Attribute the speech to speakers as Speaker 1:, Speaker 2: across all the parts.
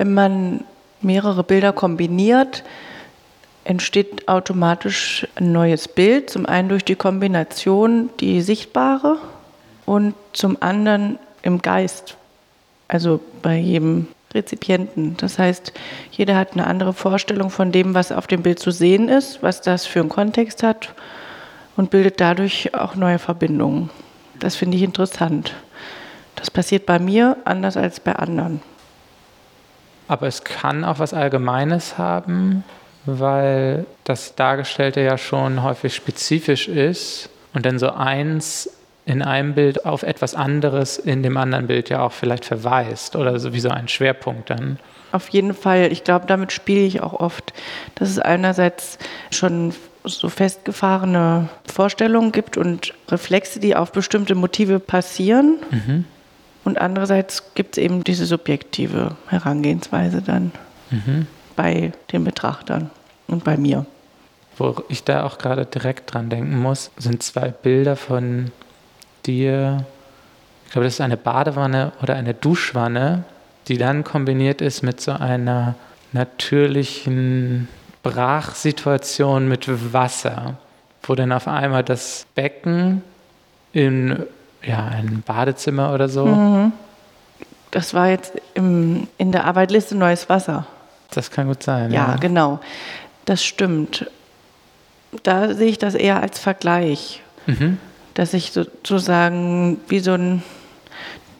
Speaker 1: wenn man mehrere Bilder kombiniert, entsteht automatisch ein neues Bild. Zum einen durch die Kombination, die sichtbare, und zum anderen im Geist, also bei jedem Rezipienten. Das heißt, jeder hat eine andere Vorstellung von dem, was auf dem Bild zu sehen ist, was das für einen Kontext hat und bildet dadurch auch neue Verbindungen. Das finde ich interessant. Das passiert bei mir anders als bei anderen.
Speaker 2: Aber es kann auch was Allgemeines haben, weil das Dargestellte ja schon häufig spezifisch ist und dann so eins in einem Bild auf etwas anderes in dem anderen Bild ja auch vielleicht verweist oder sowieso ein Schwerpunkt dann.
Speaker 1: Auf jeden Fall. Ich glaube, damit spiele ich auch oft, dass es einerseits schon so festgefahrene Vorstellungen gibt und Reflexe, die auf bestimmte Motive passieren. Mhm. Und andererseits gibt es eben diese subjektive Herangehensweise dann mhm. bei den Betrachtern und bei mir.
Speaker 2: Wo ich da auch gerade direkt dran denken muss, sind zwei Bilder von dir, ich glaube, das ist eine Badewanne oder eine Duschwanne, die dann kombiniert ist mit so einer natürlichen Brachsituation mit Wasser, wo dann auf einmal das Becken in ja, ein Badezimmer oder so. Mhm.
Speaker 1: Das war jetzt im, in der Arbeitliste Neues Wasser.
Speaker 2: Das kann gut sein.
Speaker 1: Ja, ja, genau. Das stimmt. Da sehe ich das eher als Vergleich. Mhm dass ich sozusagen wie so einen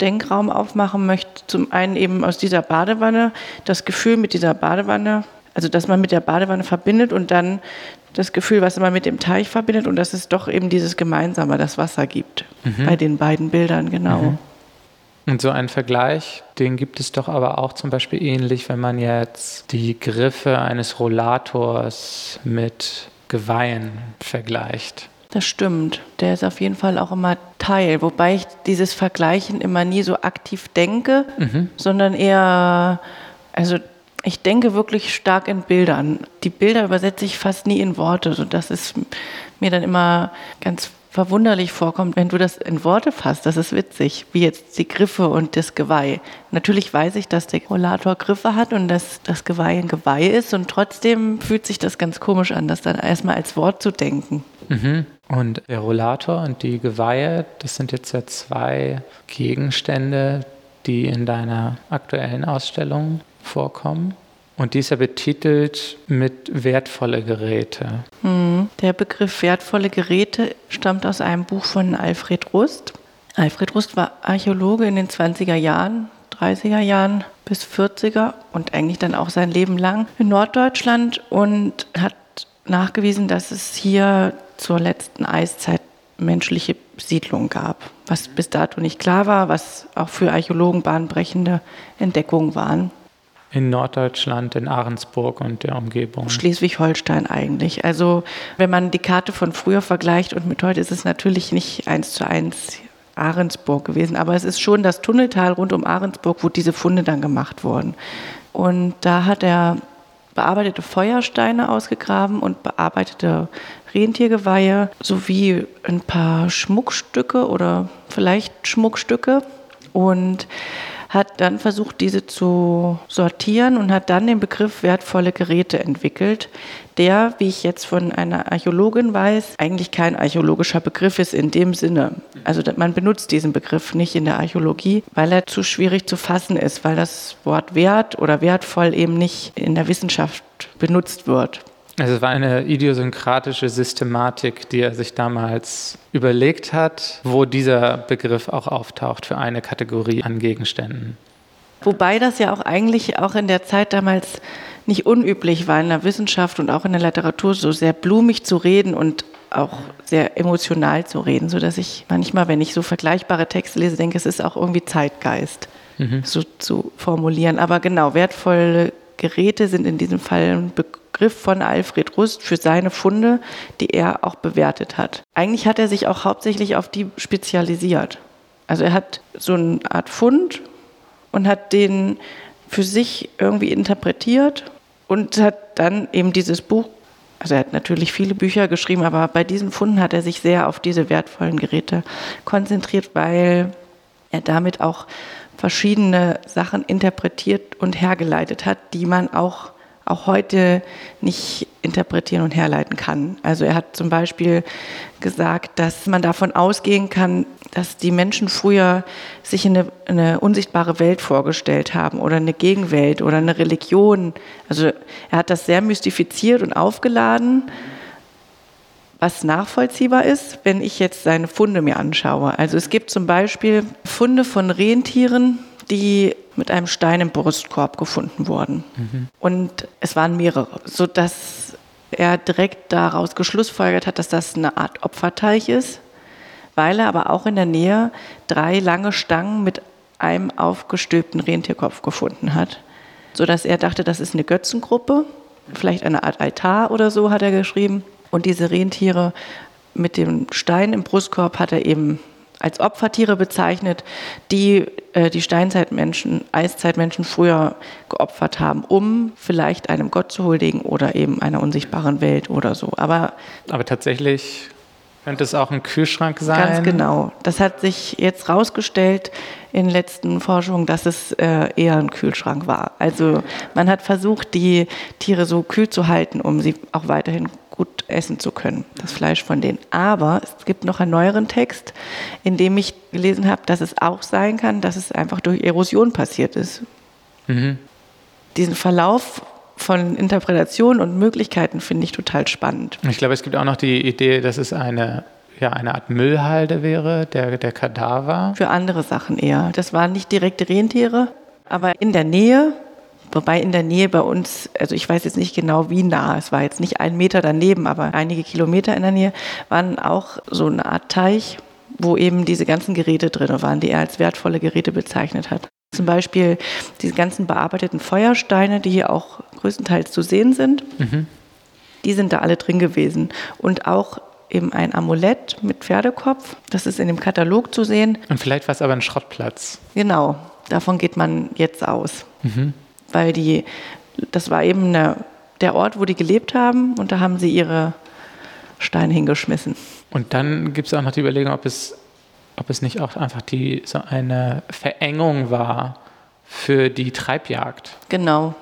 Speaker 1: Denkraum aufmachen möchte. Zum einen eben aus dieser Badewanne, das Gefühl mit dieser Badewanne, also dass man mit der Badewanne verbindet und dann das Gefühl, was man mit dem Teich verbindet und dass es doch eben dieses Gemeinsame, das Wasser gibt. Mhm. Bei den beiden Bildern, genau. Mhm.
Speaker 2: Und so ein Vergleich, den gibt es doch aber auch zum Beispiel ähnlich, wenn man jetzt die Griffe eines Rollators mit Geweihen vergleicht.
Speaker 1: Das stimmt. Der ist auf jeden Fall auch immer Teil, wobei ich dieses Vergleichen immer nie so aktiv denke, mhm. sondern eher, also ich denke wirklich stark in Bildern. Die Bilder übersetze ich fast nie in Worte, sodass es mir dann immer ganz verwunderlich vorkommt, wenn du das in Worte fasst. Das ist witzig, wie jetzt die Griffe und das Geweih. Natürlich weiß ich, dass der Rollator Griffe hat und dass das Geweih ein Geweih ist und trotzdem fühlt sich das ganz komisch an, das dann erstmal als Wort zu denken.
Speaker 2: Mhm. Und der Rollator und die Geweihe, das sind jetzt ja zwei Gegenstände, die in deiner aktuellen Ausstellung vorkommen. Und die ist ja betitelt mit wertvolle Geräte.
Speaker 1: Hm, der Begriff wertvolle Geräte stammt aus einem Buch von Alfred Rust. Alfred Rust war Archäologe in den 20er Jahren, 30er Jahren bis 40er und eigentlich dann auch sein Leben lang in Norddeutschland und hat nachgewiesen, dass es hier zur letzten Eiszeit menschliche Siedlungen gab, was bis dato nicht klar war, was auch für Archäologen bahnbrechende Entdeckungen waren.
Speaker 2: In Norddeutschland, in Ahrensburg und der Umgebung.
Speaker 1: Schleswig-Holstein eigentlich. Also wenn man die Karte von früher vergleicht und mit heute ist es natürlich nicht eins zu eins Ahrensburg gewesen, aber es ist schon das Tunneltal rund um Ahrensburg, wo diese Funde dann gemacht wurden. Und da hat er bearbeitete Feuersteine ausgegraben und bearbeitete Rentiergeweihe sowie ein paar Schmuckstücke oder vielleicht Schmuckstücke und hat dann versucht, diese zu sortieren und hat dann den Begriff wertvolle Geräte entwickelt, der, wie ich jetzt von einer Archäologin weiß, eigentlich kein archäologischer Begriff ist in dem Sinne. Also man benutzt diesen Begriff nicht in der Archäologie, weil er zu schwierig zu fassen ist, weil das Wort wert oder wertvoll eben nicht in der Wissenschaft benutzt wird.
Speaker 2: Also es war eine idiosynkratische Systematik, die er sich damals überlegt hat, wo dieser Begriff auch auftaucht für eine Kategorie an Gegenständen.
Speaker 1: Wobei das ja auch eigentlich auch in der Zeit damals nicht unüblich war, in der Wissenschaft und auch in der Literatur so sehr blumig zu reden und auch sehr emotional zu reden, sodass ich manchmal, wenn ich so vergleichbare Texte lese, denke, es ist auch irgendwie Zeitgeist, mhm. so zu formulieren. Aber genau, wertvolle Geräte sind in diesem Fall ein Begriff von Alfred Rust für seine Funde, die er auch bewertet hat. Eigentlich hat er sich auch hauptsächlich auf die spezialisiert. Also er hat so eine Art Fund und hat den für sich irgendwie interpretiert und hat dann eben dieses Buch, also er hat natürlich viele Bücher geschrieben, aber bei diesen Funden hat er sich sehr auf diese wertvollen Geräte konzentriert, weil er damit auch verschiedene Sachen interpretiert und hergeleitet hat, die man auch auch heute nicht interpretieren und herleiten kann. Also er hat zum Beispiel gesagt, dass man davon ausgehen kann, dass die Menschen früher sich eine, eine unsichtbare Welt vorgestellt haben oder eine Gegenwelt oder eine Religion. Also er hat das sehr mystifiziert und aufgeladen was nachvollziehbar ist, wenn ich jetzt seine Funde mir anschaue. Also es gibt zum Beispiel Funde von Rentieren, die mit einem Stein im Brustkorb gefunden wurden. Mhm. Und es waren mehrere, sodass er direkt daraus geschlussfolgert hat, dass das eine Art Opferteich ist, weil er aber auch in der Nähe drei lange Stangen mit einem aufgestülpten Rentierkopf gefunden hat, sodass er dachte, das ist eine Götzengruppe, vielleicht eine Art Altar oder so, hat er geschrieben. Und diese Rentiere mit dem Stein im Brustkorb hat er eben als Opfertiere bezeichnet, die äh, die Steinzeitmenschen, Eiszeitmenschen früher geopfert haben, um vielleicht einem Gott zu huldigen oder eben einer unsichtbaren Welt oder so. Aber,
Speaker 2: Aber tatsächlich könnte es auch ein Kühlschrank sein?
Speaker 1: Ganz genau. Das hat sich jetzt rausgestellt in letzten Forschungen, dass es äh, eher ein Kühlschrank war. Also man hat versucht, die Tiere so kühl zu halten, um sie auch weiterhin gut essen zu können, das Fleisch von denen. Aber es gibt noch einen neueren Text, in dem ich gelesen habe, dass es auch sein kann, dass es einfach durch Erosion passiert ist. Mhm. Diesen Verlauf von Interpretationen und Möglichkeiten finde ich total spannend.
Speaker 2: Ich glaube, es gibt auch noch die Idee, dass es eine, ja, eine Art Müllhalde wäre, der, der Kadaver.
Speaker 1: Für andere Sachen eher. Das waren nicht direkte Rentiere, aber in der Nähe Wobei in der Nähe bei uns, also ich weiß jetzt nicht genau wie nah, es war jetzt nicht ein Meter daneben, aber einige Kilometer in der Nähe, waren auch so eine Art Teich, wo eben diese ganzen Geräte drin waren, die er als wertvolle Geräte bezeichnet hat. Zum Beispiel diese ganzen bearbeiteten Feuersteine, die hier auch größtenteils zu sehen sind, mhm. die sind da alle drin gewesen. Und auch eben ein Amulett mit Pferdekopf, das ist in dem Katalog zu sehen.
Speaker 2: Und vielleicht war es aber ein Schrottplatz.
Speaker 1: Genau, davon geht man jetzt aus. Mhm weil die, das war eben eine, der Ort, wo die gelebt haben und da haben sie ihre Steine hingeschmissen.
Speaker 2: Und dann gibt es auch noch die Überlegung, ob es, ob es nicht auch einfach die, so eine Verengung war für die Treibjagd.
Speaker 1: Genau.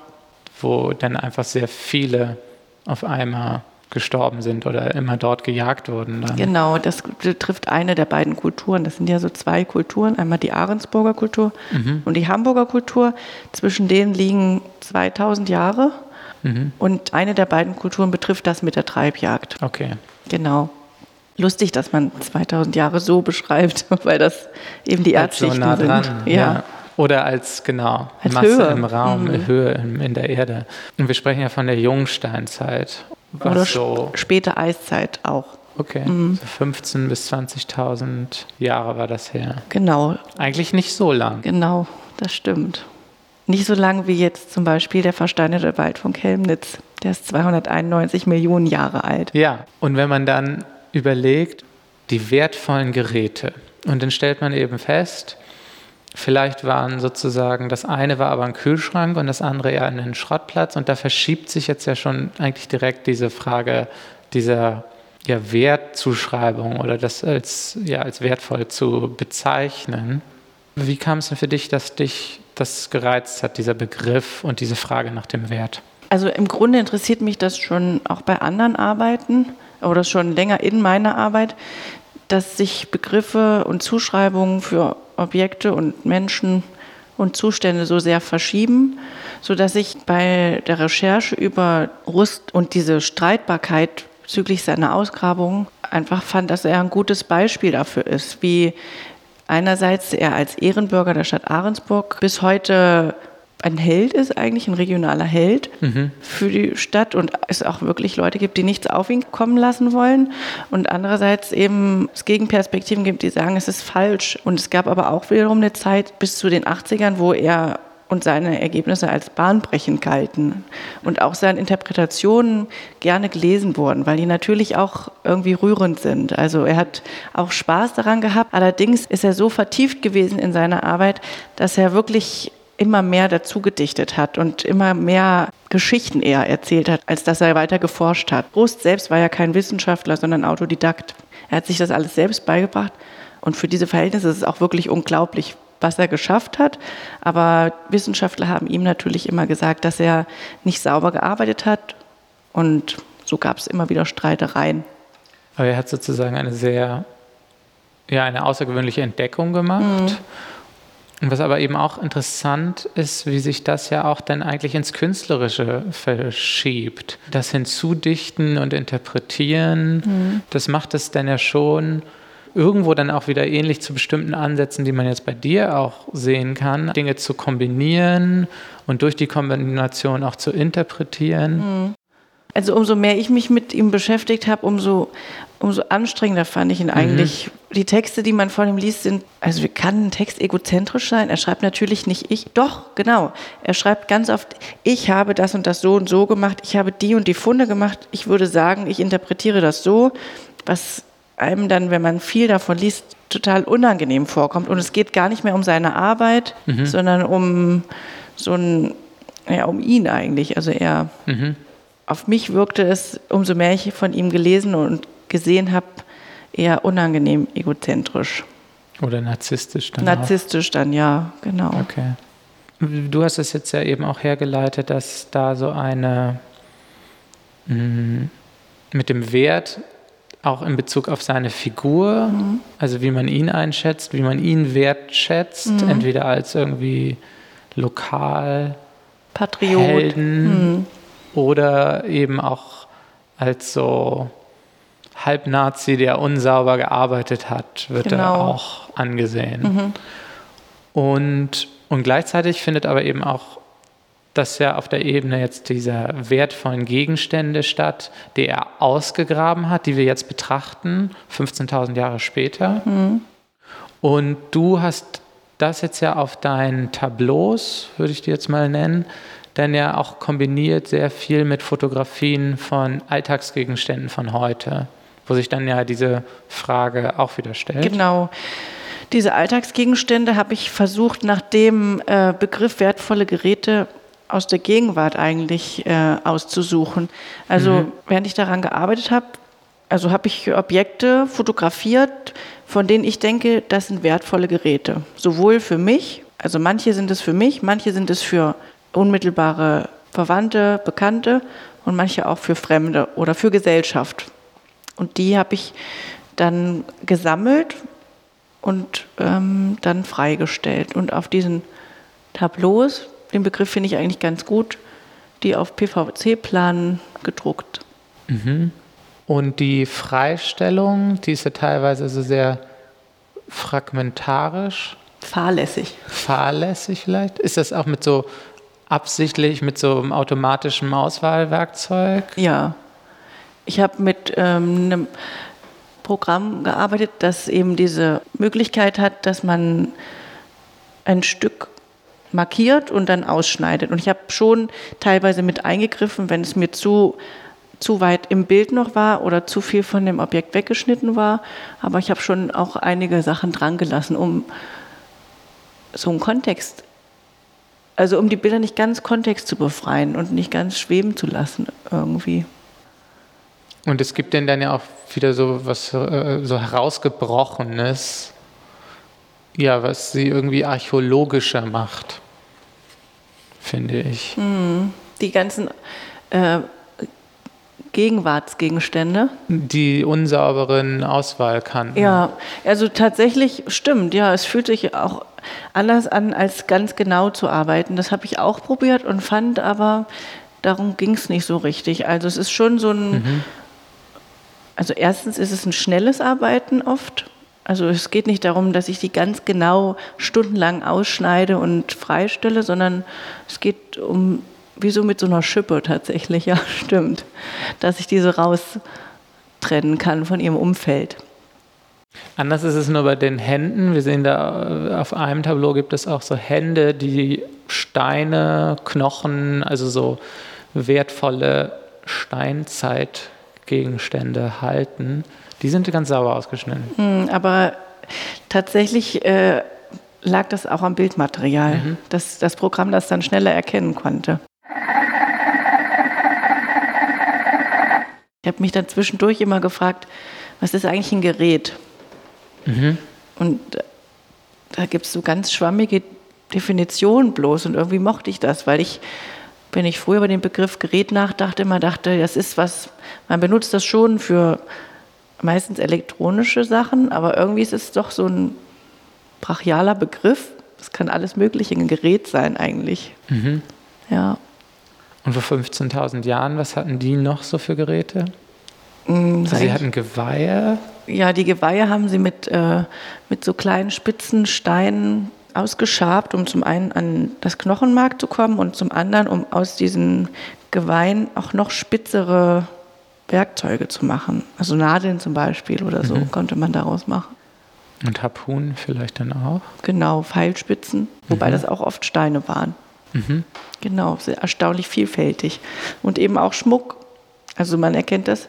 Speaker 2: Wo dann einfach sehr viele auf einmal gestorben sind oder immer dort gejagt wurden.
Speaker 1: Dann. Genau, das betrifft eine der beiden Kulturen. Das sind ja so zwei Kulturen, einmal die Ahrensburger Kultur mhm. und die Hamburger Kultur. Zwischen denen liegen 2000 Jahre mhm. und eine der beiden Kulturen betrifft das mit der Treibjagd.
Speaker 2: Okay.
Speaker 1: Genau. Lustig, dass man 2000 Jahre so beschreibt, weil das eben die Erdschichten so nah dran, sind.
Speaker 2: Ja. ja. Oder als, genau, als Masse Höhe. im Raum, mhm. Höhe in, in der Erde. Und wir sprechen ja von der Jungsteinzeit.
Speaker 1: Oder so späte Eiszeit auch.
Speaker 2: Okay, mhm. so 15.000 bis 20.000 Jahre war das her.
Speaker 1: Genau.
Speaker 2: Eigentlich nicht so lang.
Speaker 1: Genau, das stimmt. Nicht so lang wie jetzt zum Beispiel der versteinerte Wald von Kelmnitz. Der ist 291 Millionen Jahre alt.
Speaker 2: Ja, und wenn man dann überlegt, die wertvollen Geräte, und dann stellt man eben fest, Vielleicht waren sozusagen, das eine war aber ein Kühlschrank und das andere eher ein Schrottplatz. Und da verschiebt sich jetzt ja schon eigentlich direkt diese Frage dieser ja, Wertzuschreibung oder das als, ja, als wertvoll zu bezeichnen. Wie kam es denn für dich, dass dich das gereizt hat, dieser Begriff und diese Frage nach dem Wert?
Speaker 1: Also im Grunde interessiert mich das schon auch bei anderen Arbeiten oder schon länger in meiner Arbeit, dass sich Begriffe und Zuschreibungen für Objekte und Menschen und Zustände so sehr verschieben, sodass ich bei der Recherche über Rust und diese Streitbarkeit bezüglich seiner Ausgrabungen einfach fand, dass er ein gutes Beispiel dafür ist, wie einerseits er als Ehrenbürger der Stadt Ahrensburg bis heute ein Held ist, eigentlich ein regionaler Held mhm. für die Stadt und es auch wirklich Leute gibt, die nichts auf ihn kommen lassen wollen und andererseits eben es Gegenperspektiven gibt, die sagen, es ist falsch. Und es gab aber auch wiederum eine Zeit bis zu den 80ern, wo er und seine Ergebnisse als bahnbrechend galten und auch seine Interpretationen gerne gelesen wurden, weil die natürlich auch irgendwie rührend sind. Also er hat auch Spaß daran gehabt. Allerdings ist er so vertieft gewesen in seiner Arbeit, dass er wirklich immer mehr dazu gedichtet hat und immer mehr Geschichten eher erzählt hat, als dass er weiter geforscht hat. Prost selbst war ja kein Wissenschaftler, sondern Autodidakt. Er hat sich das alles selbst beigebracht und für diese Verhältnisse ist es auch wirklich unglaublich, was er geschafft hat. Aber Wissenschaftler haben ihm natürlich immer gesagt, dass er nicht sauber gearbeitet hat. Und so gab es immer wieder Streitereien.
Speaker 2: Aber er hat sozusagen eine sehr, ja, eine außergewöhnliche Entdeckung gemacht. Mhm. Und was aber eben auch interessant ist, wie sich das ja auch dann eigentlich ins Künstlerische verschiebt. Das Hinzudichten und Interpretieren, mhm. das macht es dann ja schon irgendwo dann auch wieder ähnlich zu bestimmten Ansätzen, die man jetzt bei dir auch sehen kann, Dinge zu kombinieren und durch die Kombination auch zu interpretieren. Mhm.
Speaker 1: Also umso mehr ich mich mit ihm beschäftigt habe, umso, umso anstrengender fand ich ihn eigentlich. Mhm. Die Texte, die man von ihm liest, sind, also wie kann ein Text egozentrisch sein? Er schreibt natürlich nicht ich, doch, genau. Er schreibt ganz oft, ich habe das und das so und so gemacht, ich habe die und die Funde gemacht, ich würde sagen, ich interpretiere das so, was einem dann, wenn man viel davon liest, total unangenehm vorkommt. Und es geht gar nicht mehr um seine Arbeit, mhm. sondern um so ein, ja, um ihn eigentlich. Also er, mhm. Auf mich wirkte es, umso mehr ich von ihm gelesen und gesehen habe, eher unangenehm egozentrisch.
Speaker 2: Oder narzisstisch
Speaker 1: dann. Narzisstisch auch. dann, ja, genau.
Speaker 2: Okay. Du hast es jetzt ja eben auch hergeleitet, dass da so eine mh, mm, mit dem Wert auch in Bezug auf seine Figur, mhm. also wie man ihn einschätzt, wie man ihn wertschätzt, mhm. entweder als irgendwie lokal
Speaker 1: Patriot
Speaker 2: Helden mhm. Oder eben auch als so Halbnazi, der unsauber gearbeitet hat, wird genau. er auch angesehen. Mhm. Und, und gleichzeitig findet aber eben auch das ja auf der Ebene jetzt dieser wertvollen Gegenstände statt, die er ausgegraben hat, die wir jetzt betrachten, 15.000 Jahre später. Mhm. Und du hast das jetzt ja auf deinen Tableaus, würde ich die jetzt mal nennen, dann ja auch kombiniert sehr viel mit Fotografien von Alltagsgegenständen von heute, wo sich dann ja diese Frage auch wieder stellt.
Speaker 1: Genau. Diese Alltagsgegenstände habe ich versucht, nach dem äh, Begriff wertvolle Geräte aus der Gegenwart eigentlich äh, auszusuchen. Also mhm. während ich daran gearbeitet habe, also habe ich Objekte fotografiert, von denen ich denke, das sind wertvolle Geräte. Sowohl für mich, also manche sind es für mich, manche sind es für unmittelbare Verwandte, Bekannte und manche auch für Fremde oder für Gesellschaft. Und die habe ich dann gesammelt und ähm, dann freigestellt. Und auf diesen Tableaus den Begriff finde ich eigentlich ganz gut, die auf PVC-Planen gedruckt.
Speaker 2: Mhm. Und die Freistellung, die ist ja teilweise so sehr fragmentarisch.
Speaker 1: Fahrlässig.
Speaker 2: Fahrlässig vielleicht? Ist das auch mit so absichtlich mit so einem automatischen Auswahlwerkzeug?
Speaker 1: Ja. Ich habe mit ähm, einem Programm gearbeitet, das eben diese Möglichkeit hat, dass man ein Stück markiert und dann ausschneidet. Und ich habe schon teilweise mit eingegriffen, wenn es mir zu, zu weit im Bild noch war oder zu viel von dem Objekt weggeschnitten war. Aber ich habe schon auch einige Sachen dran gelassen, um so einen Kontext, also um die Bilder nicht ganz Kontext zu befreien und nicht ganz schweben zu lassen irgendwie.
Speaker 2: Und es gibt denn dann ja auch wieder so was äh, so herausgebrochenes ja, was sie irgendwie archäologischer macht, finde ich.
Speaker 1: Hm. Die ganzen äh, Gegenwartsgegenstände.
Speaker 2: Die unsauberen Auswahlkanten.
Speaker 1: Ja, also tatsächlich stimmt, ja, es fühlt sich auch anders an, als ganz genau zu arbeiten. Das habe ich auch probiert und fand aber, darum ging es nicht so richtig. Also es ist schon so ein, mhm. also erstens ist es ein schnelles Arbeiten oft also es geht nicht darum, dass ich die ganz genau stundenlang ausschneide und freistelle, sondern es geht um, wie so mit so einer Schippe tatsächlich, ja, stimmt, dass ich diese raustrennen kann von ihrem Umfeld.
Speaker 2: Anders ist es nur bei den Händen. Wir sehen da auf einem Tableau gibt es auch so Hände, die Steine, Knochen, also so wertvolle Steinzeitgegenstände halten. Die sind ganz sauber ausgeschnitten.
Speaker 1: Hm, aber tatsächlich äh, lag das auch am Bildmaterial, mhm. dass das Programm das dann schneller erkennen konnte. Habe mich dann zwischendurch immer gefragt, was ist eigentlich ein Gerät? Mhm. Und da gibt es so ganz schwammige Definitionen bloß und irgendwie mochte ich das, weil ich, wenn ich früher über den Begriff Gerät nachdachte, immer dachte, das ist was, man benutzt das schon für meistens elektronische Sachen, aber irgendwie ist es doch so ein brachialer Begriff. Das kann alles Mögliche ein Gerät sein eigentlich.
Speaker 2: Mhm.
Speaker 1: Ja.
Speaker 2: Und vor 15.000 Jahren, was hatten die noch so für Geräte? Also sie hatten Geweihe.
Speaker 1: Ja, die Geweihe haben sie mit, äh, mit so kleinen spitzen Steinen ausgeschabt, um zum einen an das Knochenmark zu kommen und zum anderen, um aus diesen Geweihen auch noch spitzere Werkzeuge zu machen. Also Nadeln zum Beispiel oder so konnte man daraus machen.
Speaker 2: Und Harpunen vielleicht dann auch.
Speaker 1: Genau, Pfeilspitzen, wobei das auch oft Steine waren.
Speaker 2: Mhm.
Speaker 1: Genau, sehr erstaunlich vielfältig. Und eben auch Schmuck. Also man erkennt das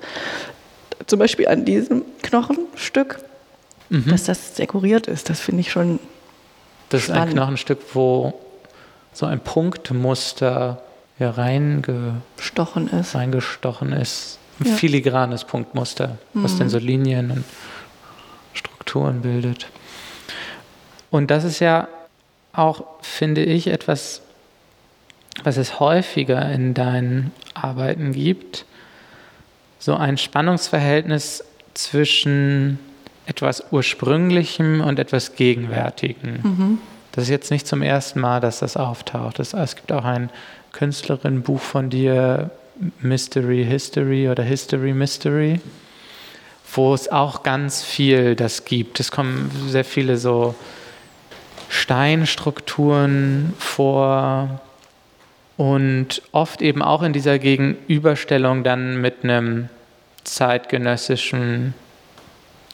Speaker 1: zum Beispiel an diesem Knochenstück, dass das dekoriert ist. Das finde ich schon
Speaker 2: Das ist ein
Speaker 1: Spannend.
Speaker 2: Knochenstück, wo so ein Punktmuster ja, reinge,
Speaker 1: stochen ist.
Speaker 2: reingestochen ist. Ein
Speaker 1: Ja.
Speaker 2: filigranes Punktmuster, was dann so Linien und Strukturen bildet. Und das ist ja auch, finde ich, etwas, was es häufiger in deinen Arbeiten gibt. So ein Spannungsverhältnis zwischen etwas Ursprünglichem und etwas Gegenwärtigem. Das ist jetzt nicht zum ersten Mal, dass das auftaucht. Es, es gibt auch ein Künstlerinnenbuch von dir, Mystery History oder History Mystery, wo es auch ganz viel das gibt. Es kommen sehr viele so Steinstrukturen vor und oft eben auch in dieser Gegenüberstellung dann mit einem zeitgenössischen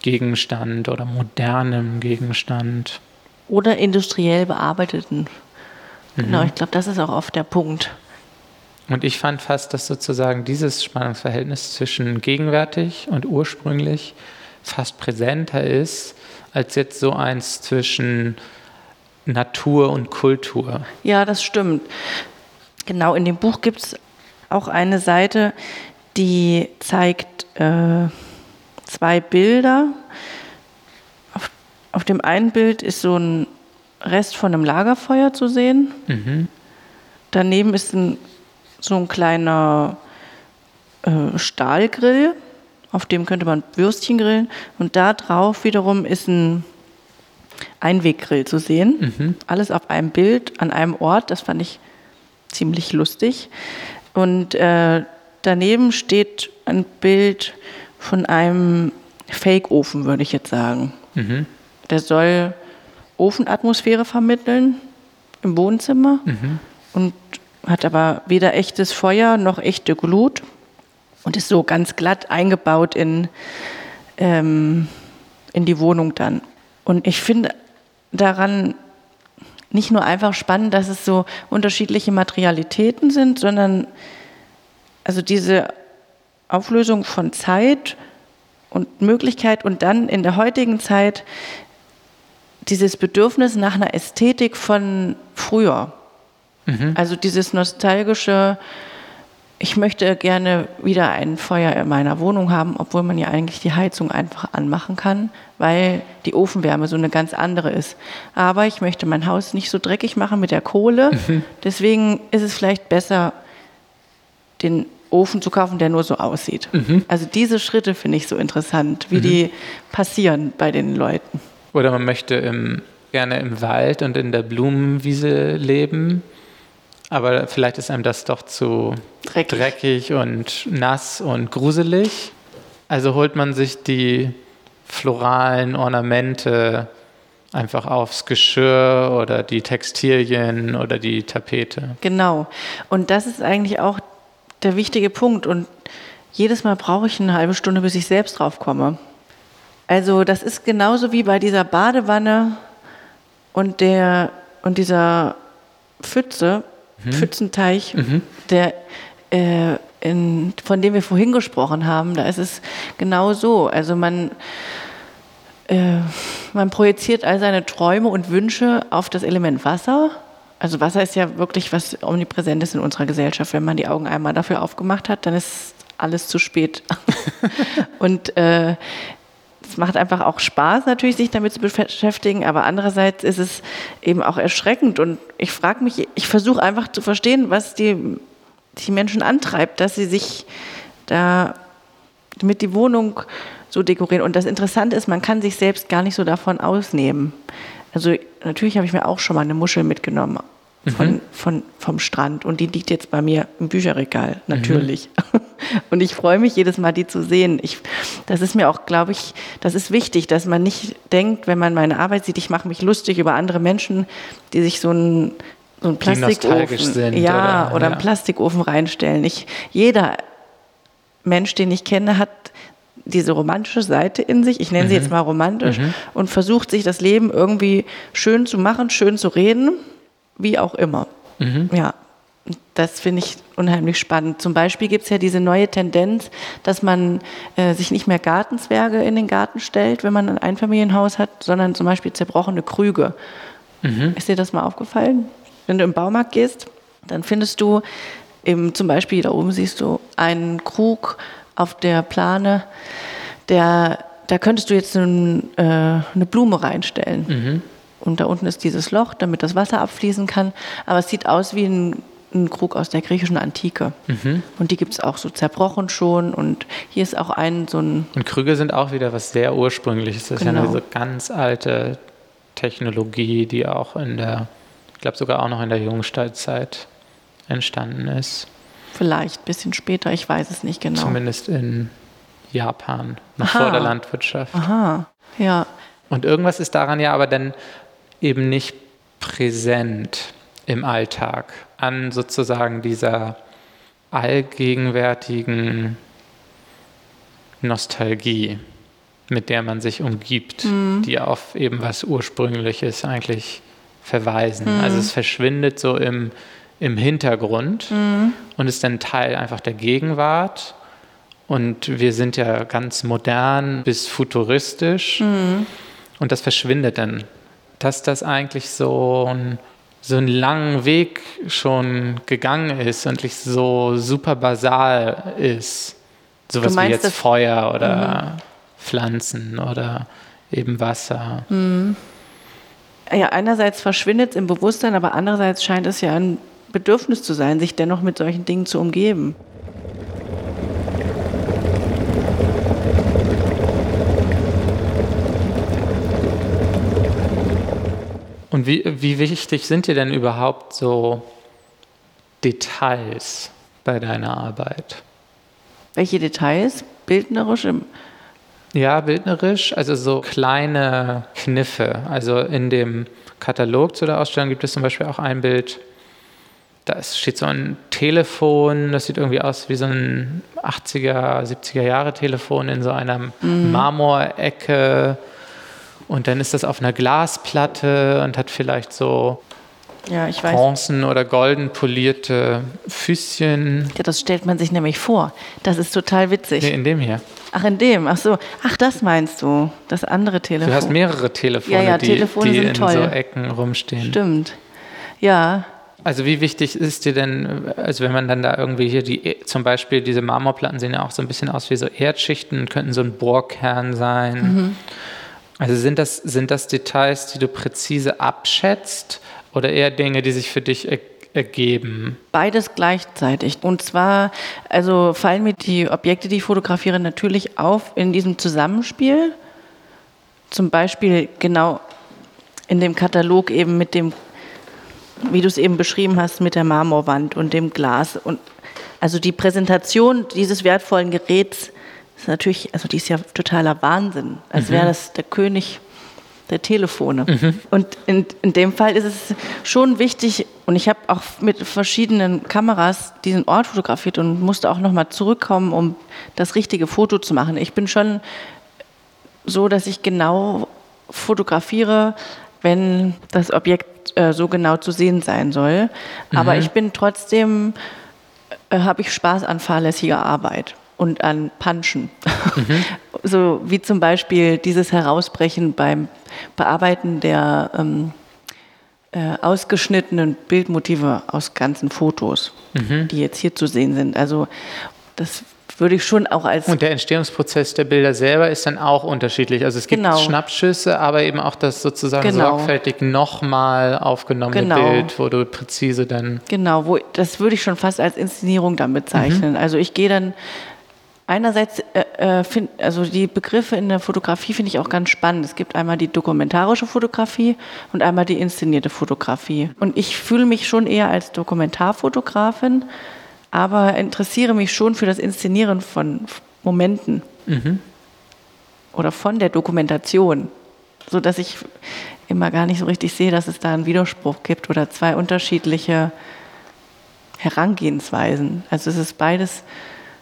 Speaker 2: Gegenstand oder modernem Gegenstand.
Speaker 1: Oder industriell bearbeiteten. Genau,
Speaker 2: Mhm.
Speaker 1: ich glaube, das ist auch oft der Punkt.
Speaker 2: Und ich fand fast, dass sozusagen dieses Spannungsverhältnis zwischen gegenwärtig und ursprünglich fast präsenter ist, als jetzt so eins zwischen Natur und Kultur.
Speaker 1: Ja, das stimmt. Genau, in dem Buch gibt es auch eine Seite, die zeigt äh, zwei Bilder. Auf, auf dem einen Bild ist so ein Rest von einem Lagerfeuer zu sehen.
Speaker 2: Mhm.
Speaker 1: Daneben ist ein, so ein kleiner äh, Stahlgrill, auf dem könnte man Würstchen grillen. Und da drauf wiederum ist ein Einweggrill zu sehen. Alles auf einem Bild, an einem Ort. Das fand ich ziemlich lustig. Und äh, daneben steht ein Bild von einem Fake-Ofen, würde ich jetzt sagen.
Speaker 2: Mhm.
Speaker 1: Der soll Ofenatmosphäre vermitteln im Wohnzimmer und hat aber weder echtes Feuer noch echte Glut und ist so ganz glatt eingebaut in, ähm, in die Wohnung dann. Und ich finde daran nicht nur einfach spannend, dass es so unterschiedliche Materialitäten sind, sondern also diese Auflösung von Zeit und Möglichkeit und dann in der heutigen Zeit dieses Bedürfnis nach einer Ästhetik von früher. Also dieses nostalgische, ich möchte gerne wieder ein Feuer in meiner Wohnung haben, obwohl man ja eigentlich die Heizung einfach anmachen kann, weil die Ofenwärme so eine ganz andere ist. Aber ich möchte mein Haus nicht so dreckig machen mit der Kohle. Deswegen ist es vielleicht besser, den Ofen zu kaufen, der nur so aussieht. Also diese Schritte finde ich so interessant, wie die passieren bei den Leuten.
Speaker 2: Oder man möchte im, gerne im Wald und in der Blumenwiese leben, aber vielleicht ist einem das doch zu
Speaker 1: Dreckig.
Speaker 2: dreckig und nass und gruselig. Also holt man sich die floralen Ornamente einfach aufs Geschirr oder die Textilien oder die Tapete.
Speaker 1: Genau. Und das ist eigentlich auch der wichtige Punkt. Und jedes Mal brauche ich eine halbe Stunde, bis ich selbst drauf komme. Also das ist genauso wie bei dieser Badewanne und der und dieser Pfütze, Pfützenteich, der äh, in, von dem wir vorhin gesprochen haben. Da ist es genau so. Also man äh, man projiziert all seine Träume und Wünsche auf das Element Wasser. Also Wasser ist ja wirklich was omnipräsent ist in unserer Gesellschaft. Wenn man die Augen einmal dafür aufgemacht hat, dann ist alles zu spät. und äh, es macht einfach auch Spaß natürlich, sich damit zu beschäftigen, aber andererseits ist es eben auch erschreckend und ich frage mich, ich versuche einfach zu verstehen, was die, die Menschen antreibt, dass sie sich da mit die Wohnung so dekorieren. Und das Interessante ist, man kann sich selbst gar nicht so davon ausnehmen. Also natürlich habe ich mir auch schon mal eine Muschel mitgenommen von, mhm. von, vom Strand und die liegt jetzt bei mir im Bücherregal, natürlich. Mhm. Und ich freue mich jedes Mal, die zu sehen. Ich, das ist mir auch, glaube ich, das ist wichtig, dass man nicht denkt, wenn man meine Arbeit sieht, ich mache mich lustig über andere Menschen, die sich so ein so ein Plastikofen, sind, ja, oder, oder ja. einen Plastikofen reinstellen. Ich, jeder Mensch, den ich kenne, hat diese romantische Seite in sich, ich nenne mhm. sie jetzt mal romantisch, mhm. und versucht sich das Leben irgendwie schön zu machen, schön zu reden, wie auch immer. Mhm. Ja, das finde ich unheimlich spannend. Zum Beispiel gibt es ja diese neue Tendenz, dass man äh, sich nicht mehr Gartenzwerge in den Garten stellt, wenn man ein Einfamilienhaus hat, sondern zum Beispiel zerbrochene Krüge. Mhm. Ist dir das mal aufgefallen? Wenn du im Baumarkt gehst, dann findest du im, zum Beispiel da oben siehst du einen Krug auf der Plane, der, da könntest du jetzt ein, äh, eine Blume reinstellen. Mhm. Und da unten ist dieses Loch, damit das Wasser abfließen kann. Aber es sieht aus wie ein, ein Krug aus der griechischen Antike. Mhm. Und die gibt es auch so zerbrochen schon. Und hier ist auch ein so ein.
Speaker 2: Und Krüge sind auch wieder was sehr Ursprüngliches. Das genau. ist ja eine genau. so ganz alte Technologie, die auch in der, ich glaube sogar auch noch in der Jungsteinzeit entstanden ist.
Speaker 1: Vielleicht ein bisschen später, ich weiß es nicht genau.
Speaker 2: Zumindest in Japan, noch Aha. vor der Landwirtschaft.
Speaker 1: Aha, ja.
Speaker 2: Und irgendwas ist daran ja aber dann eben nicht präsent im Alltag an sozusagen dieser allgegenwärtigen Nostalgie, mit der man sich umgibt, mhm. die auf eben was Ursprüngliches eigentlich verweisen. Mhm. Also es verschwindet so im im Hintergrund mhm. und ist dann Teil einfach der Gegenwart. Und wir sind ja ganz modern bis futuristisch. Mhm. Und das verschwindet dann. Dass das eigentlich so ein, so einen langen Weg schon gegangen ist und nicht so super basal ist. Sowas wie jetzt Feuer oder mhm. Pflanzen oder eben Wasser.
Speaker 1: Mhm. Ja, einerseits verschwindet es im Bewusstsein, aber andererseits scheint es ja ein Bedürfnis zu sein, sich dennoch mit solchen Dingen zu umgeben.
Speaker 2: Und wie, wie wichtig sind dir denn überhaupt so Details bei deiner Arbeit?
Speaker 1: Welche Details? Bildnerisch? Im
Speaker 2: ja, bildnerisch, also so kleine Kniffe. Also in dem Katalog zu der Ausstellung gibt es zum Beispiel auch ein Bild, da steht so ein Telefon, das sieht irgendwie aus wie so ein 80er, 70er Jahre Telefon in so einer mhm. Marmorecke. Und dann ist das auf einer Glasplatte und hat vielleicht so ja, bronzen oder golden polierte Füßchen.
Speaker 1: Ja, das stellt man sich nämlich vor. Das ist total witzig.
Speaker 2: Nee, in dem hier.
Speaker 1: Ach, in dem. Ach so. Ach, das meinst du. Das andere Telefon.
Speaker 2: Du hast mehrere Telefone, ja, ja, die, Telefone die in toll. so Ecken rumstehen.
Speaker 1: Stimmt. Ja,
Speaker 2: also wie wichtig ist dir denn, also wenn man dann da irgendwie hier die, zum Beispiel diese Marmorplatten sehen ja auch so ein bisschen aus wie so Erdschichten, könnten so ein Bohrkern sein. Mhm. Also sind das, sind das Details, die du präzise abschätzt oder eher Dinge, die sich für dich er ergeben?
Speaker 1: Beides gleichzeitig. Und zwar, also fallen mir die Objekte, die ich fotografiere, natürlich auf in diesem Zusammenspiel. Zum Beispiel genau in dem Katalog eben mit dem wie du es eben beschrieben hast, mit der Marmorwand und dem Glas. Und also die Präsentation dieses wertvollen Geräts ist natürlich, also die ist ja totaler Wahnsinn. Als mhm. wäre das der König der Telefone. Mhm. Und in, in dem Fall ist es schon wichtig, und ich habe auch mit verschiedenen Kameras diesen Ort fotografiert und musste auch nochmal zurückkommen, um das richtige Foto zu machen. Ich bin schon so, dass ich genau fotografiere, wenn das Objekt äh, so genau zu sehen sein soll. Mhm. Aber ich bin trotzdem, äh, habe ich Spaß an fahrlässiger Arbeit und an Punchen. Mhm. so wie zum Beispiel dieses Herausbrechen beim Bearbeiten der ähm, äh, ausgeschnittenen Bildmotive aus ganzen Fotos, mhm. die jetzt hier zu sehen sind. Also das würde ich schon auch als.
Speaker 2: Und der Entstehungsprozess der Bilder selber ist dann auch unterschiedlich. Also es gibt
Speaker 1: Genau.
Speaker 2: Schnappschüsse, aber eben auch das sozusagen
Speaker 1: Genau.
Speaker 2: sorgfältig nochmal aufgenommene
Speaker 1: Genau.
Speaker 2: Bild, wo du präzise dann.
Speaker 1: Genau, wo, das würde ich schon fast als Inszenierung dann bezeichnen.
Speaker 2: Mhm.
Speaker 1: Also ich gehe dann einerseits, äh, äh, find, also die Begriffe in der Fotografie finde ich auch ganz spannend. Es gibt einmal die dokumentarische Fotografie und einmal die inszenierte Fotografie. Und ich fühle mich schon eher als Dokumentarfotografin, aber interessiere mich schon für das Inszenieren von Momenten oder von der Dokumentation, so dass ich immer gar nicht so richtig sehe, dass es da einen Widerspruch gibt oder zwei unterschiedliche Herangehensweisen. Also es ist beides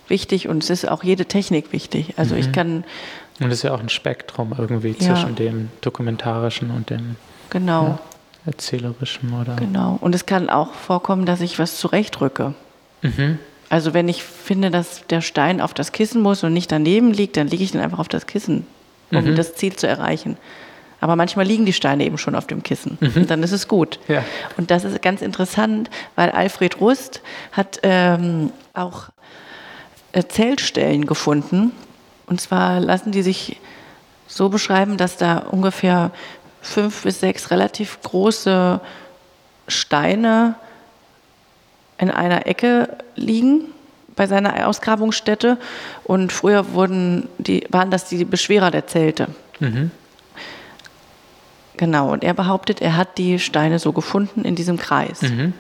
Speaker 1: wichtig und es ist auch jede Technik wichtig. Also ich kann
Speaker 2: Und es ist ja auch ein Spektrum irgendwie
Speaker 1: Ja.
Speaker 2: zwischen dem dokumentarischen und dem
Speaker 1: genau,
Speaker 2: erzählerischen oder.
Speaker 1: genau. Und es kann auch vorkommen, dass ich was zurechtrücke.
Speaker 2: Mhm.
Speaker 1: Also wenn ich finde, dass der Stein auf das Kissen muss und nicht daneben liegt, dann lege ich den einfach auf das Kissen, um
Speaker 2: Mhm.
Speaker 1: das Ziel zu erreichen. Aber manchmal liegen die Steine eben schon auf dem Kissen. Und dann ist es gut.
Speaker 2: Mhm. Ja.
Speaker 1: Und das ist ganz interessant, weil Alfred Rust hat ähm, auch Zeltstellen gefunden. Und zwar lassen die sich so beschreiben, dass da ungefähr fünf bis sechs relativ große Steine in einer Ecke liegen bei seiner Ausgrabungsstätte. Und früher wurden die, waren das die Beschwerer der Zelte.
Speaker 2: Mhm.
Speaker 1: Genau, und er behauptet, er hat die Steine so gefunden in diesem Kreis.
Speaker 2: Mhm.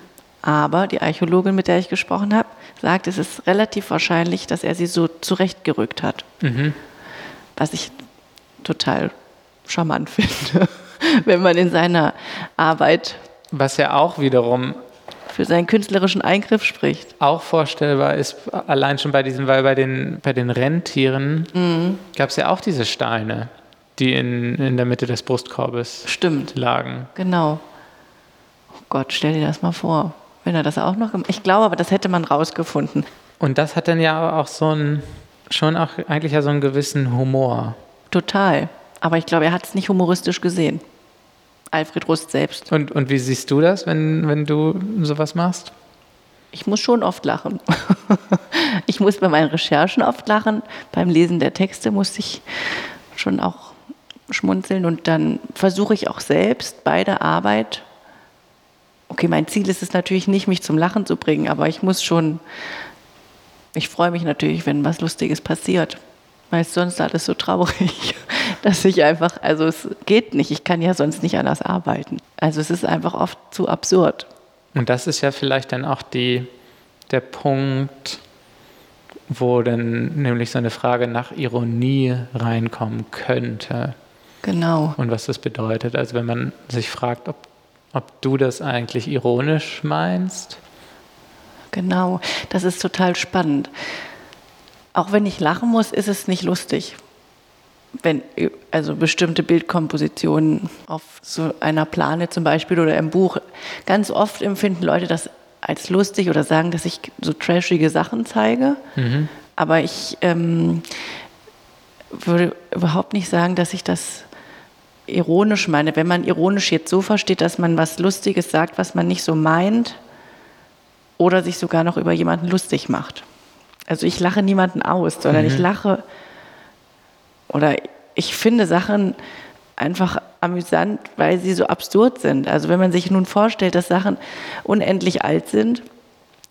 Speaker 1: Aber die Archäologin, mit der ich gesprochen habe, sagt, es ist relativ wahrscheinlich, dass er sie so zurechtgerückt hat.
Speaker 2: Mhm.
Speaker 1: Was ich total charmant finde, wenn man in seiner Arbeit
Speaker 2: Was ja auch wiederum
Speaker 1: für seinen künstlerischen Eingriff spricht.
Speaker 2: auch vorstellbar ist, allein schon bei diesen, weil bei den, bei den Renntieren
Speaker 1: Mhm.
Speaker 2: gab es ja auch diese Steine, die in, in der Mitte des Brustkorbes
Speaker 1: Stimmt,
Speaker 2: lagen.
Speaker 1: genau. Oh Gott, stell dir das mal vor, wenn er das auch noch gemacht Ich glaube aber, das hätte man rausgefunden.
Speaker 2: Und das hat dann ja auch so ein, schon auch eigentlich ja so einen gewissen Humor.
Speaker 1: Total. Aber ich glaube, er hat es nicht humoristisch gesehen. Alfred Rust selbst.
Speaker 2: Und, und wie siehst du das, wenn, wenn du sowas machst?
Speaker 1: Ich muss schon oft lachen. ich muss bei meinen Recherchen oft lachen. Beim Lesen der Texte muss ich schon auch schmunzeln. Und dann versuche ich auch selbst bei der Arbeit, okay, mein Ziel ist es natürlich nicht, mich zum Lachen zu bringen, aber ich muss schon, ich freue mich natürlich, wenn was Lustiges passiert. Weil es sonst alles so traurig, dass ich einfach, also es geht nicht, ich kann ja sonst nicht anders arbeiten. Also es ist einfach oft zu absurd.
Speaker 2: Und das ist ja vielleicht dann auch die, der Punkt, wo dann nämlich so eine Frage nach Ironie reinkommen könnte
Speaker 1: Genau.
Speaker 2: und was das bedeutet. Also wenn man sich fragt, ob, ob du das eigentlich ironisch meinst.
Speaker 1: Genau, das ist total spannend. Auch wenn ich lachen muss, ist es nicht lustig. Wenn also bestimmte Bildkompositionen auf so einer Plane zum Beispiel oder im Buch, ganz oft empfinden Leute das als lustig oder sagen, dass ich so trashige Sachen zeige. Aber ich ähm, würde überhaupt nicht sagen, dass ich das ironisch meine. Wenn man ironisch jetzt so versteht, dass man was Lustiges sagt, was man nicht so meint, oder sich sogar noch über jemanden lustig macht. Also ich lache niemanden aus, sondern ich lache oder ich finde Sachen einfach amüsant, weil sie so absurd sind. Also wenn man sich nun vorstellt, dass Sachen unendlich alt sind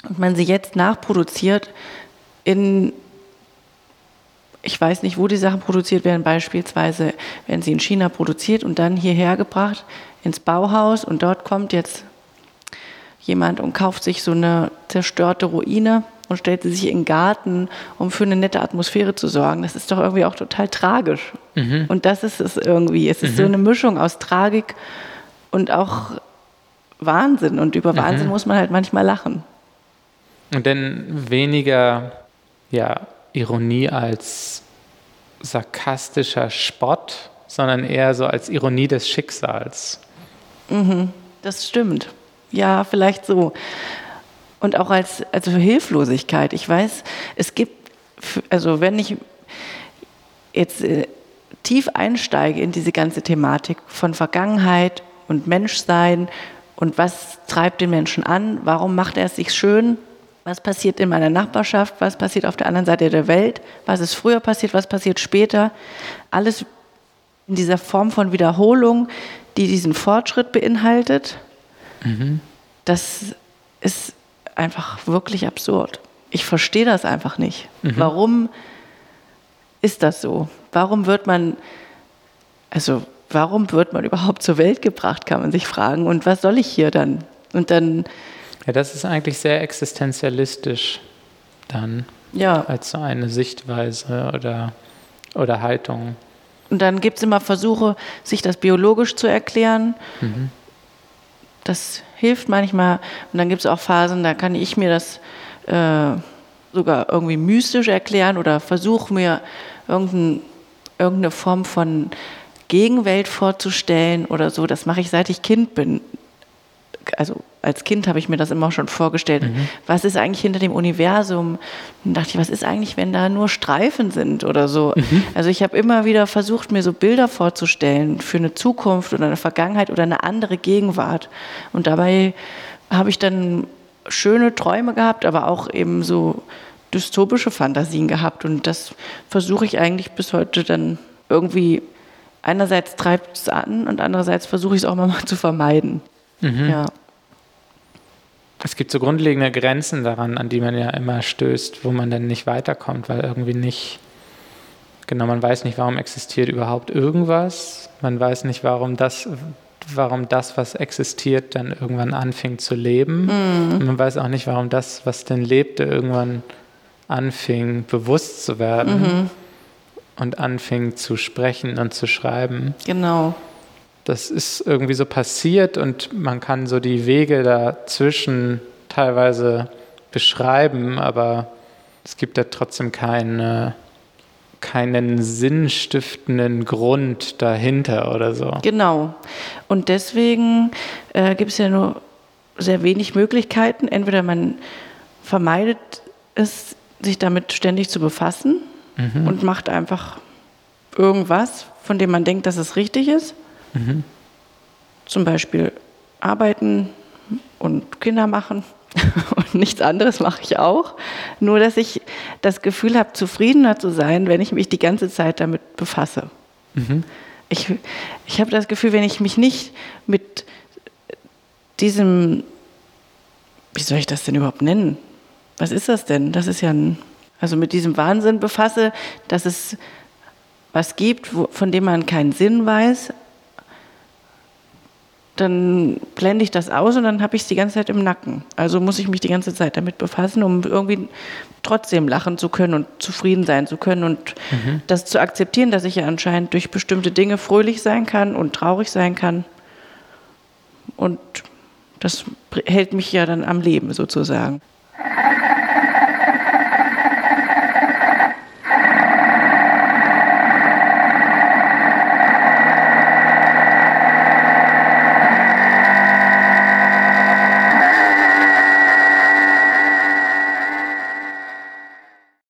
Speaker 1: und man sie jetzt nachproduziert in ich weiß nicht, wo die Sachen produziert werden. Beispielsweise werden sie in China produziert und dann hierher gebracht ins Bauhaus und dort kommt jetzt jemand und kauft sich so eine zerstörte Ruine und stellt sie sich in den Garten, um für eine nette Atmosphäre zu sorgen. Das ist doch irgendwie auch total tragisch. Und das ist es irgendwie. Es ist so eine Mischung aus Tragik und auch Wahnsinn. Und über Wahnsinn muss man halt manchmal lachen.
Speaker 2: Und dann weniger ja, Ironie als sarkastischer Spott, sondern eher so als Ironie des Schicksals.
Speaker 1: Das stimmt. Ja, vielleicht so. Und auch als also Hilflosigkeit. Ich weiß, es gibt, also wenn ich jetzt äh, tief einsteige in diese ganze Thematik von Vergangenheit und Menschsein und was treibt den Menschen an, warum macht er es sich schön, Was passiert in meiner Nachbarschaft? Was passiert auf der anderen Seite der Welt? Was ist früher passiert? Was passiert später? Alles in dieser Form von Wiederholung, die diesen Fortschritt beinhaltet. Mhm. Das ist einfach wirklich absurd. Ich verstehe das einfach nicht. Mhm. Warum ist das so? Warum wird man, also warum wird man überhaupt zur Welt gebracht, kann man sich fragen. Und was soll ich hier dann? Und dann.
Speaker 2: Ja, das ist eigentlich sehr existenzialistisch dann. Ja. Als so eine Sichtweise oder, oder Haltung.
Speaker 1: Und dann gibt es immer Versuche, sich das biologisch zu erklären. Mhm. Das hilft manchmal. Und dann gibt es auch Phasen, da kann ich mir das äh, sogar irgendwie mystisch erklären oder versuche mir irgendein, irgendeine Form von Gegenwelt vorzustellen oder so. Das mache ich seit ich Kind bin. Also als Kind habe ich mir das immer schon vorgestellt. Mhm. Was ist eigentlich hinter dem Universum? Und dachte ich, was ist eigentlich, wenn da nur Streifen sind oder so? Mhm. Also ich habe immer wieder versucht, mir so Bilder vorzustellen für eine Zukunft oder eine Vergangenheit oder eine andere Gegenwart. Und dabei habe ich dann schöne Träume gehabt, aber auch eben so dystopische Fantasien gehabt. Und das versuche ich eigentlich bis heute dann irgendwie einerseits treibt es an und andererseits versuche ich es auch mal zu vermeiden. Mhm. Ja.
Speaker 2: Es gibt so grundlegende Grenzen daran, an die man ja immer stößt, wo man dann nicht weiterkommt, weil irgendwie nicht, genau, man weiß nicht, warum existiert überhaupt irgendwas. Man weiß nicht, warum das, warum das, was existiert, dann irgendwann anfing zu leben. Mhm. Und man weiß auch nicht, warum das, was denn lebte, irgendwann anfing, bewusst zu werden. Mhm und anfing zu sprechen und zu schreiben.
Speaker 1: Genau.
Speaker 2: Das ist irgendwie so passiert und man kann so die Wege dazwischen teilweise beschreiben, aber es gibt da trotzdem keine, keinen sinnstiftenden Grund dahinter oder so.
Speaker 1: Genau. Und deswegen äh, gibt es ja nur sehr wenig Möglichkeiten. Entweder man vermeidet es, sich damit ständig zu befassen mhm. und macht einfach irgendwas, von dem man denkt, dass es richtig ist. Mhm. Zum Beispiel arbeiten und Kinder machen. und nichts anderes mache ich auch. Nur, dass ich das Gefühl habe, zufriedener zu sein, wenn ich mich die ganze Zeit damit befasse. Mhm. Ich, ich habe das Gefühl, wenn ich mich nicht mit diesem, wie soll ich das denn überhaupt nennen? Was ist das denn? Das ist ja ein also mit diesem Wahnsinn befasse, dass es was gibt, wo, von dem man keinen Sinn weiß, dann blende ich das aus und dann habe ich es die ganze Zeit im Nacken. Also muss ich mich die ganze Zeit damit befassen, um irgendwie trotzdem lachen zu können und zufrieden sein zu können und mhm. das zu akzeptieren, dass ich ja anscheinend durch bestimmte Dinge fröhlich sein kann und traurig sein kann. Und das hält mich ja dann am Leben sozusagen.